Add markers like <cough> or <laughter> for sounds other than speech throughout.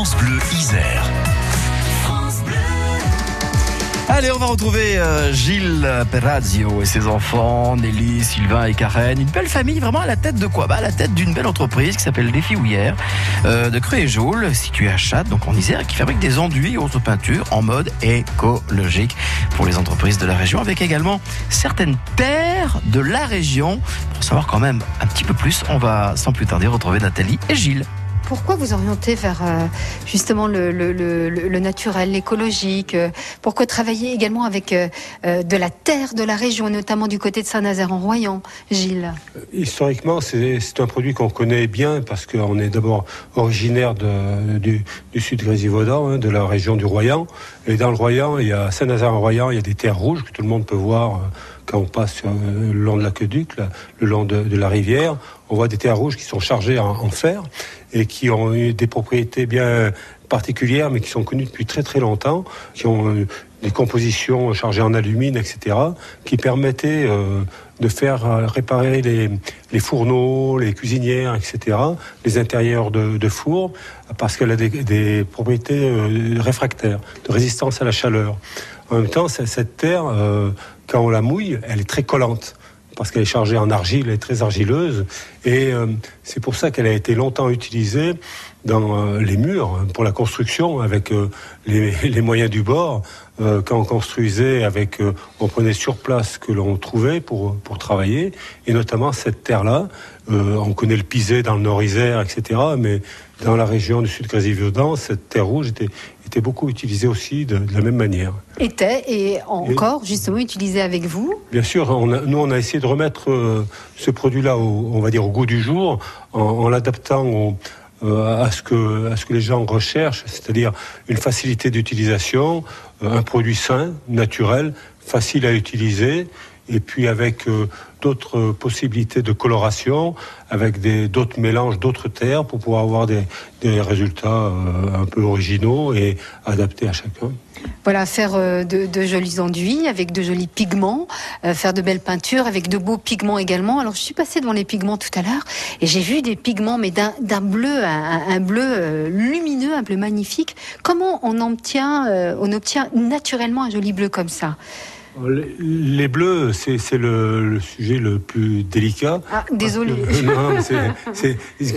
France Bleu Isère. Allez, on va retrouver euh, Gilles Perazio et ses enfants, Nelly, Sylvain et Karen. Une belle famille, vraiment à la tête de quoi? Bah, À la tête d'une belle entreprise qui s'appelle Défi Houillère, euh, de Creux et Joule, située à Châtes, donc en Isère, qui fabrique des enduits et autres peintures en mode écologique pour les entreprises de la région, avec également certaines terres de la région. Pour savoir quand même un petit peu plus, on va sans plus tarder retrouver Nathalie et Gilles pourquoi vous orienter vers euh, justement le, naturel, l'écologique euh, Pourquoi travailler également avec euh, de la terre de la région, notamment du côté de Saint-Nazaire en Royan, Gilles? Historiquement, c'est un produit qu'on connaît bien parce qu'on est d'abord originaire du, sud Grésivaudan, hein, de la région du Royan. Et dans le Royan, il y a Saint-Nazaire en Royan, il y a des terres rouges que tout le monde peut voir quand on passe le long de l'aqueduc, le long de, la rivière. On voit des terres rouges qui sont chargées en fer et qui ont eu des propriétés bien particulières, mais qui sont connues depuis très très longtemps, qui ont euh, des compositions chargées en alumine, etc., qui permettaient euh, de faire euh, réparer les, fourneaux, les cuisinières, etc., les intérieurs de, fours, parce qu'elle a des, propriétés réfractaires, de résistance à la chaleur. En même temps, cette terre, quand on la mouille, elle est très collante parce qu'elle est chargée en argile, elle est très argileuse, et euh, c'est pour ça qu'elle a été longtemps utilisée dans euh, les murs hein, pour la construction avec euh, les, <laughs> moyens du bord. quand on construisait avec, on prenait sur place ce que l'on trouvait pour, pour travailler, et notamment cette terre-là. on connaît le Pisé dans le Nord-Isère, etc., mais dans la région du sud Grésivaudan, cette terre rouge était, était beaucoup utilisée aussi de, la même manière. Était et encore justement utilisée avec vous Bien sûr, on nous on a essayé de remettre ce produit-là, on va dire, au goût du jour, en, l'adaptant euh, à, ce que, à ce que les gens recherchent, c'est-à-dire une facilité d'utilisation, euh, un produit sain, naturel, facile à utiliser, et puis avec euh, d'autres possibilités de coloration, avec d'autres mélanges d'autres terres pour pouvoir avoir des, des résultats un peu originaux et adaptés à chacun. Voilà, faire euh, de, jolis enduits avec de jolis pigments, euh, faire de belles peintures avec de beaux pigments également. Alors, je suis passée devant les pigments tout à l'heure et j'ai vu des pigments, mais d'un bleu, un, bleu euh, lumineux, un bleu magnifique. Comment on obtient, on obtient naturellement un joli bleu comme ça? Les bleus, c'est le, sujet le plus délicat. Ah, désolé.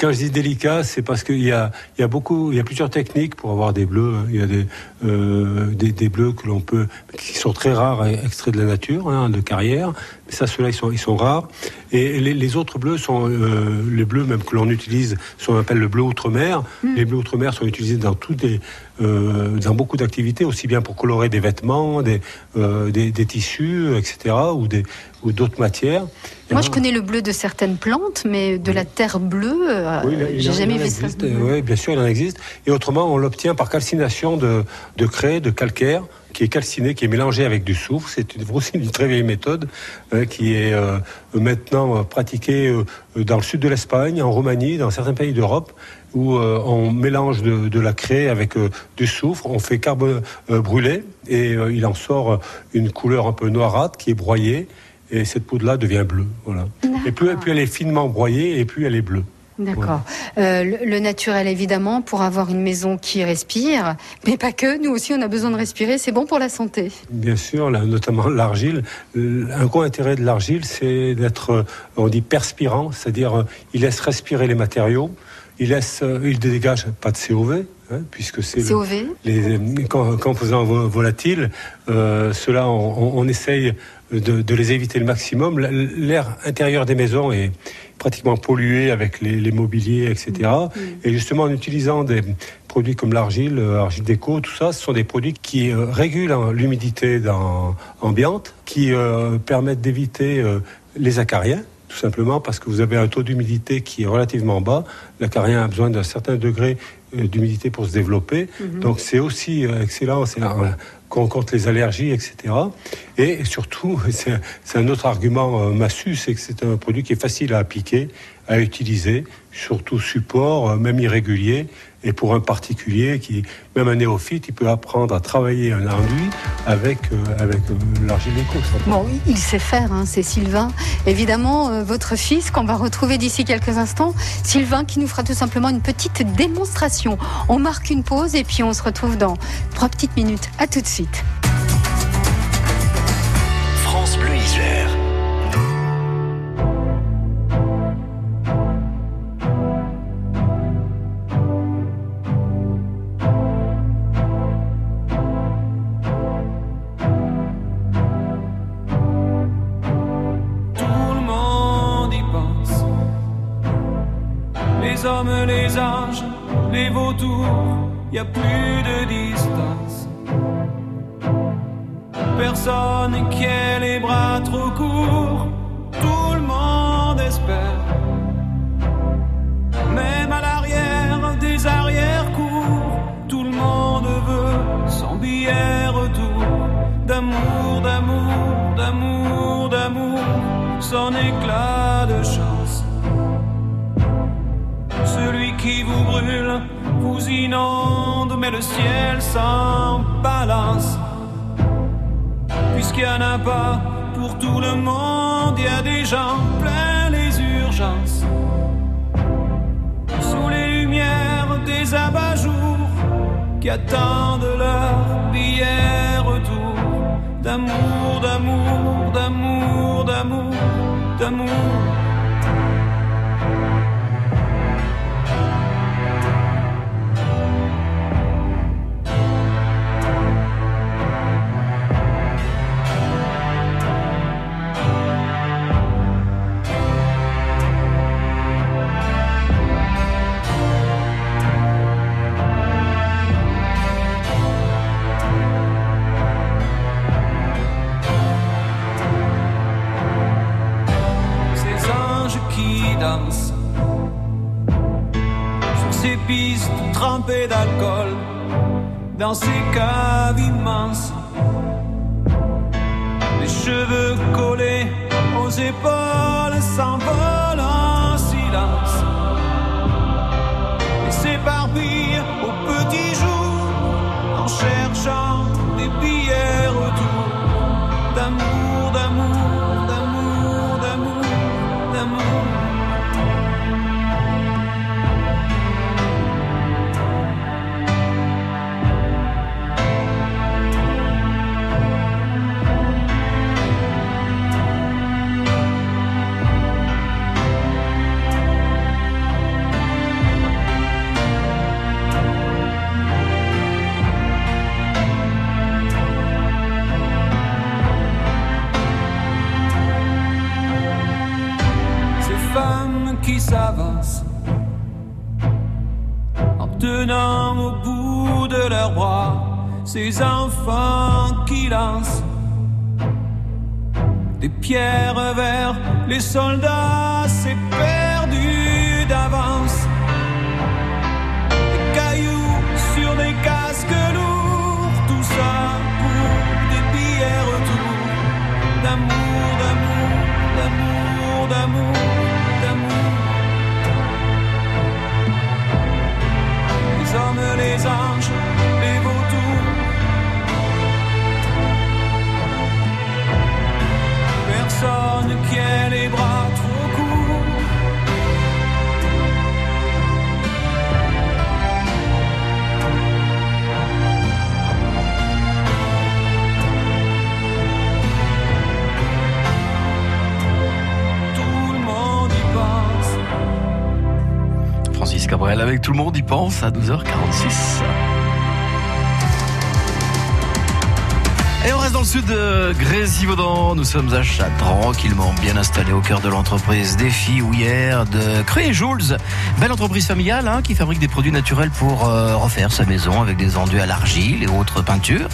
quand je dis délicat, c'est parce qu'il y a, il y a beaucoup, il y a plusieurs techniques pour avoir des bleus. Hein. Il y a des, euh, des, bleus que l'on peut, qui sont très rares, extraits de la nature, hein, de carrière. Ça, ceux-là, ils sont, ils sont rares. Et les, autres bleus sont euh, les bleus même que l'on utilise, sont appelle le bleu outre-mer. Hmm. Les bleus outre-mer sont utilisés dans toutes les, euh, dans beaucoup d'activités, aussi bien pour colorer des vêtements, des, euh, des, tissus, etc., ou des ou d'autres matières. Moi, je connais le bleu de certaines plantes, mais de la terre bleue, j'ai jamais vu ça. Oui, bien sûr, il en existe. Et autrement, on l'obtient par calcination de, de craie, de calcaire qui est calciné, qui est mélangé avec du soufre. C'est une, <laughs> aussi une très vieille méthode euh, qui est euh, maintenant euh, pratiquée dans le sud de l'Espagne, en Roumanie, dans certains pays d'Europe, où on mélange de, la craie avec du soufre, on fait carbone brûlé et il en sort une couleur un peu noirâtre qui est broyée et cette poudre-là devient bleue. Voilà. Et plus, plus elle est finement broyée et plus elle est bleue. D'accord. Euh, le, naturel, évidemment, pour avoir une maison qui respire, mais pas que. Nous aussi, on a besoin de respirer. C'est bon pour la santé. Bien sûr, notamment l'argile. Un gros intérêt de l'argile, c'est d'être, euh, on dit, perspirant, c'est-à-dire euh, il laisse respirer les matériaux. Il laisse, il dégage pas de COV, puisque c'est COV. les composants volatiles. Euh, cela, on, on essaye de, de, les éviter le maximum. L'air intérieur des maisons est pratiquement pollué avec les, mobiliers, etc. Mm. Et justement, en utilisant des produits comme l'argile, euh, argile déco, tout ça, ce sont des produits qui euh, régulent hein, l'humidité ambiante, qui euh, permettent d'éviter les acariens tout simplement parce que vous avez un taux d'humidité qui est relativement bas. L'acarien a besoin d'un certain degré d'humidité pour se développer. Mm-hmm. Donc c'est aussi excellent, c'est qu'on compte les allergies, etc. Et surtout, <laughs> c'est un autre argument euh, massu, c'est que c'est un produit qui est facile à appliquer, à utiliser, surtout support, euh, même irrégulier. Et pour un particulier qui, même un néophyte, il peut apprendre à travailler un enduit avec, euh, avec. Bon, il sait faire, hein, c'est Sylvain. Évidemment, votre fils, qu'on va retrouver d'ici quelques instants. Sylvain qui nous fera tout simplement une petite démonstration. On marque une pause et puis on se retrouve dans trois petites minutes. À tout de suite. France Bleu Isère. Les hommes, les anges, les vautours, y a plus de distance. Personne qui ait les bras trop courts, tout le monde espère. Même à l'arrière des arrière-cours, tout le monde veut son billet retour. D'amour, d'amour, d'amour, d'amour, son éclat de chance. Qui vous brûle vous inonde, mais le ciel s'en balance. Puisqu'il n'y en a pas pour tout le monde, il y a des gens plein les urgences. Sous les lumières des abat-jours qui attendent leur billet retour. D'amour, d'amour, d'amour, d'amour, d'amour. Trempées d'alcool, dans ces caves immenses, les cheveux collés aux épaules s'envolent en silence. Et s'éparpillent au petit jour en cherchant des billets ces enfants qui lancent des pierres vers les soldats, c'est perdu d'avance. Des cailloux sur des casques lourds, tout ça pour des billets retour d'amour, d'amour, d'amour, d'amour, d'amour. Les hommes, les anges, avec tout le monde y pense à 12h46. Et on reste dans le sud de Grésivaudan. Nous sommes à Chat, tranquillement bien installés au cœur de l'entreprise Défi Houillère de Cruy Jules. Belle entreprise familiale hein, qui fabrique des produits naturels pour euh, refaire sa maison avec des enduits à l'argile et autres peintures.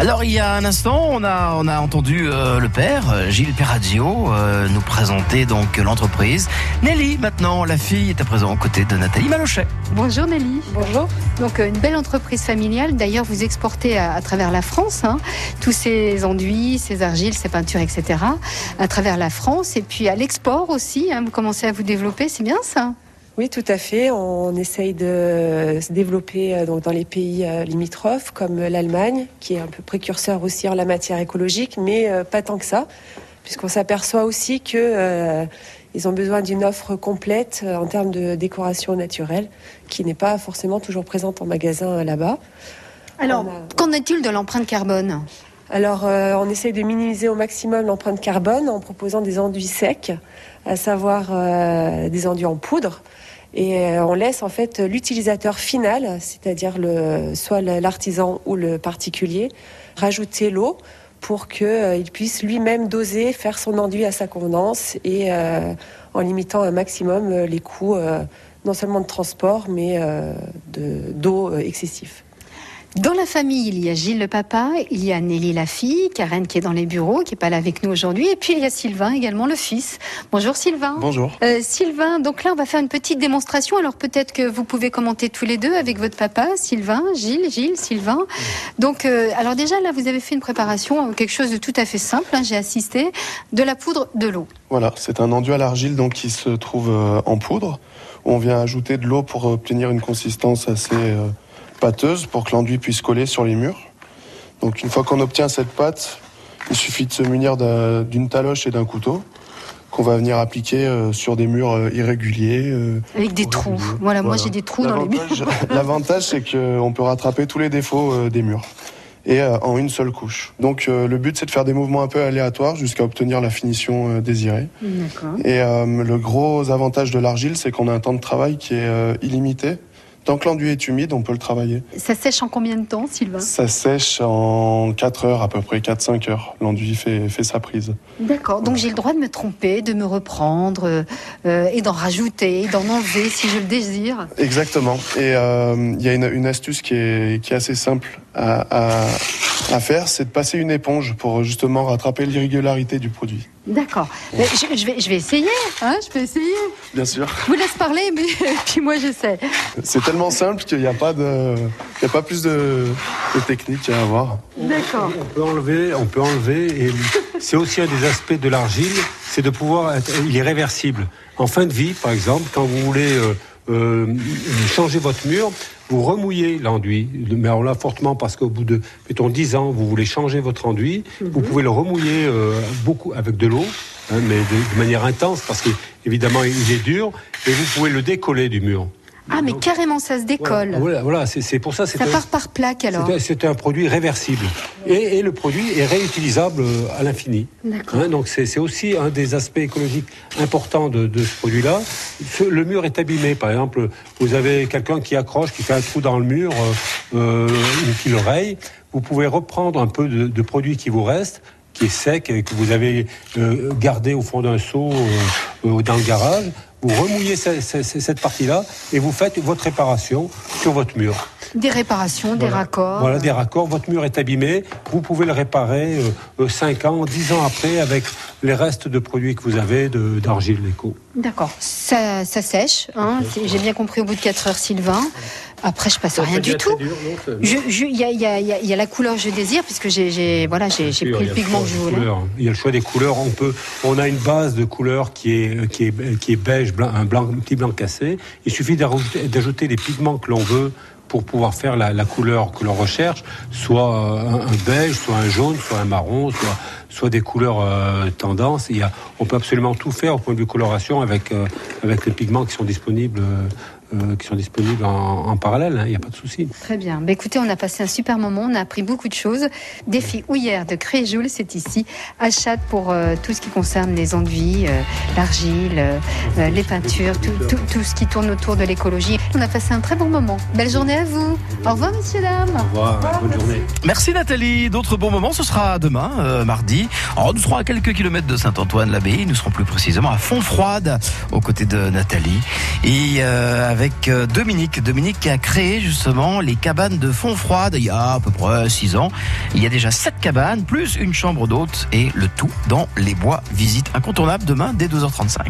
Alors il y a un instant, on a, on a entendu euh, le père, euh, Gilles Perrazio, euh, nous présenter donc l'entreprise. Nelly, maintenant, la fille, est à présent aux côtés de Nathalie Malochet. Bonjour Nelly. Bonjour. Donc euh, une belle entreprise familiale. D'ailleurs, vous exportez à, à travers la France hein, tous ces enduits, ces argiles, ces peintures, etc. À travers la France et puis à l'export aussi. hein, vous commencez à vous développer, c'est bien ça? Oui, tout à fait. On essaye de se développer euh, donc, dans les pays euh, limitrophes, comme l'Allemagne, qui est un peu précurseur aussi en la matière écologique, mais euh, pas tant que ça, puisqu'on s'aperçoit aussi que euh, ils ont besoin d'une offre complète en termes de décoration naturelle, qui n'est pas forcément toujours présente en magasin là-bas. Alors, a- qu'en est-il de l'empreinte carbone? Alors, euh, on essaye de minimiser au maximum l'empreinte carbone en proposant des enduits secs, à savoir euh, des enduits en poudre. Et euh, on laisse en fait l'utilisateur final, c'est-à-dire le, soit l'artisan ou le particulier, rajouter l'eau pour qu'il puisse lui-même doser, faire son enduit à sa convenance et en limitant un maximum les coûts non seulement de transport mais de- d'eau excessif. Dans la famille, il y a Gilles le papa, il y a Nelly la fille, Karen qui est dans les bureaux, qui est pas là avec nous aujourd'hui, et puis il y a Sylvain également, le fils. Bonjour Sylvain. Bonjour. Euh, Sylvain, donc là on va faire une petite démonstration. Alors peut-être que vous pouvez commenter tous les deux avec votre papa, Sylvain, Gilles, Gilles, Sylvain. Donc, euh, alors déjà là vous avez fait une préparation, euh, quelque chose de tout à fait simple. hein, J'ai assisté, de la poudre, de l'eau. Voilà, c'est un enduit à l'argile donc qui se trouve en poudre. On vient ajouter de l'eau pour obtenir une consistance assez pâteuse pour que l'enduit puisse coller sur les murs. Donc une fois qu'on obtient cette pâte, il suffit de se munir d'un- d'une taloche et d'un couteau qu'on va venir appliquer euh, sur des murs euh, irréguliers. euh, Avec des trous. Voilà, moi j'ai des trous dans les murs. <laughs> <laughs> L'avantage- c'est qu'on peut rattraper tous les défauts des murs. Et en une seule couche. Donc le but, c'est de faire des mouvements un peu aléatoires jusqu'à obtenir la finition désirée. Et euh, le gros avantage de l'argile, c'est qu'on a un temps de travail qui est illimité. Que l'enduit est humide, on peut le travailler. Ça sèche en combien de temps, Sylvain? Ça sèche en 4 heures, à peu près 4-5 heures. L'enduit fait, fait sa prise. D'accord, donc j'ai le droit de me tromper, de me reprendre euh, et d'en rajouter, d'en enlever si je le désire? Exactement. Et euh, il y a une, une astuce qui est, qui est assez simple à, à, à faire, c'est de passer une éponge pour justement rattraper l'irrégularité du produit. D'accord. Mais Je, je vais, je vais essayer, hein, je vais essayer. Bien sûr. Je vous laisse parler, mais <laughs> puis moi j'essaie. C'est tellement simple qu'il n'y a pas de, il y a pas plus de, de technique à avoir. D'accord. On peut enlever, on peut enlever, et c'est aussi un des aspects de l'argile, c'est de pouvoir être, il est réversible. En fin de vie, par exemple, quand vous voulez euh, euh, changer votre mur, vous remouillez l'enduit, mais alors là fortement parce qu'au bout de, mettons 10 ans, vous voulez changer votre enduit, vous pouvez le remouiller euh, beaucoup avec de l'eau, hein, mais de, de manière intense parce qu'évidemment il est dur, et vous pouvez le décoller du mur. Ah, mais Donc, carrément, ça se décolle. Voilà, voilà, c'est c'est pour ça. Ça un- part par plaque alors. c'est un- produit réversible. Et, et le produit est réutilisable euh, à l'infini. D'accord. Hein, donc c'est aussi un des aspects écologiques importants de, de ce produit-là. Le mur est abîmé. Par exemple, vous avez quelqu'un qui accroche, qui fait un trou dans le mur, euh, euh, ou qui le raye. Vous pouvez reprendre un peu de, de produit qui vous reste qui est sec et que vous avez euh, gardé au fond d'un seau euh, dans le garage, vous remouillez ce- ce- ce- cette partie-là et vous faites votre réparation sur votre mur. Des réparations, des raccords. Voilà, des raccords. Votre mur est abîmé. Vous pouvez le réparer 5 ans, 10 ans après avec les restes de produits que vous avez d'argile éco. D'accord. Ça, ça sèche. Hein, J'ai bien compris au bout de 4 heures, Sylvain. Après, je passe rien du tout. Il y, a, y y la couleur que je désire, puisque j'ai voilà, j'ai pris le pigment que je voulais. Il y a le choix des couleurs. On peut, on a une base de couleurs qui est qui est qui est beige, blanc, un blanc, un petit blanc cassé. Il suffit d'ajouter les pigments que l'on veut pour pouvoir faire la, la couleur que l'on recherche, soit euh, un, un beige, soit un jaune, soit un marron, soit soit des couleurs euh, tendance. Il y a, on peut absolument tout faire au point de vue coloration avec euh, avec les pigments qui sont disponibles. euh, euh, qui sont disponibles en, en parallèle, hein, il n'y a pas de souci. Très bien. Bah, écoutez, on a passé un super moment, on a appris beaucoup de choses. Défi Houillère de Créjoul, c'est ici. Achat pour euh, tout ce qui concerne les enduits, euh, l'argile, les peintures, tout, tout- tout ce qui tourne autour de l'écologie. On a passé un très bon moment. Belle journée à vous. Au revoir, messieurs, dames. Au revoir, bonne journée. Merci Nathalie. D'autres bons moments, ce sera demain, euh, mardi. Alors, nous serons à quelques kilomètres de Saint-Antoine-l'Abbaye. Nous serons plus précisément à Fontfroide, aux côtés de Nathalie. Et euh, avec euh, Dominique. Dominique qui a créé justement les cabanes de Fontfroide il y a à peu près 6 ans. Il y a déjà 7 cabanes, plus une chambre d'hôte et le tout dans les bois. Visite incontournable demain dès 2h35.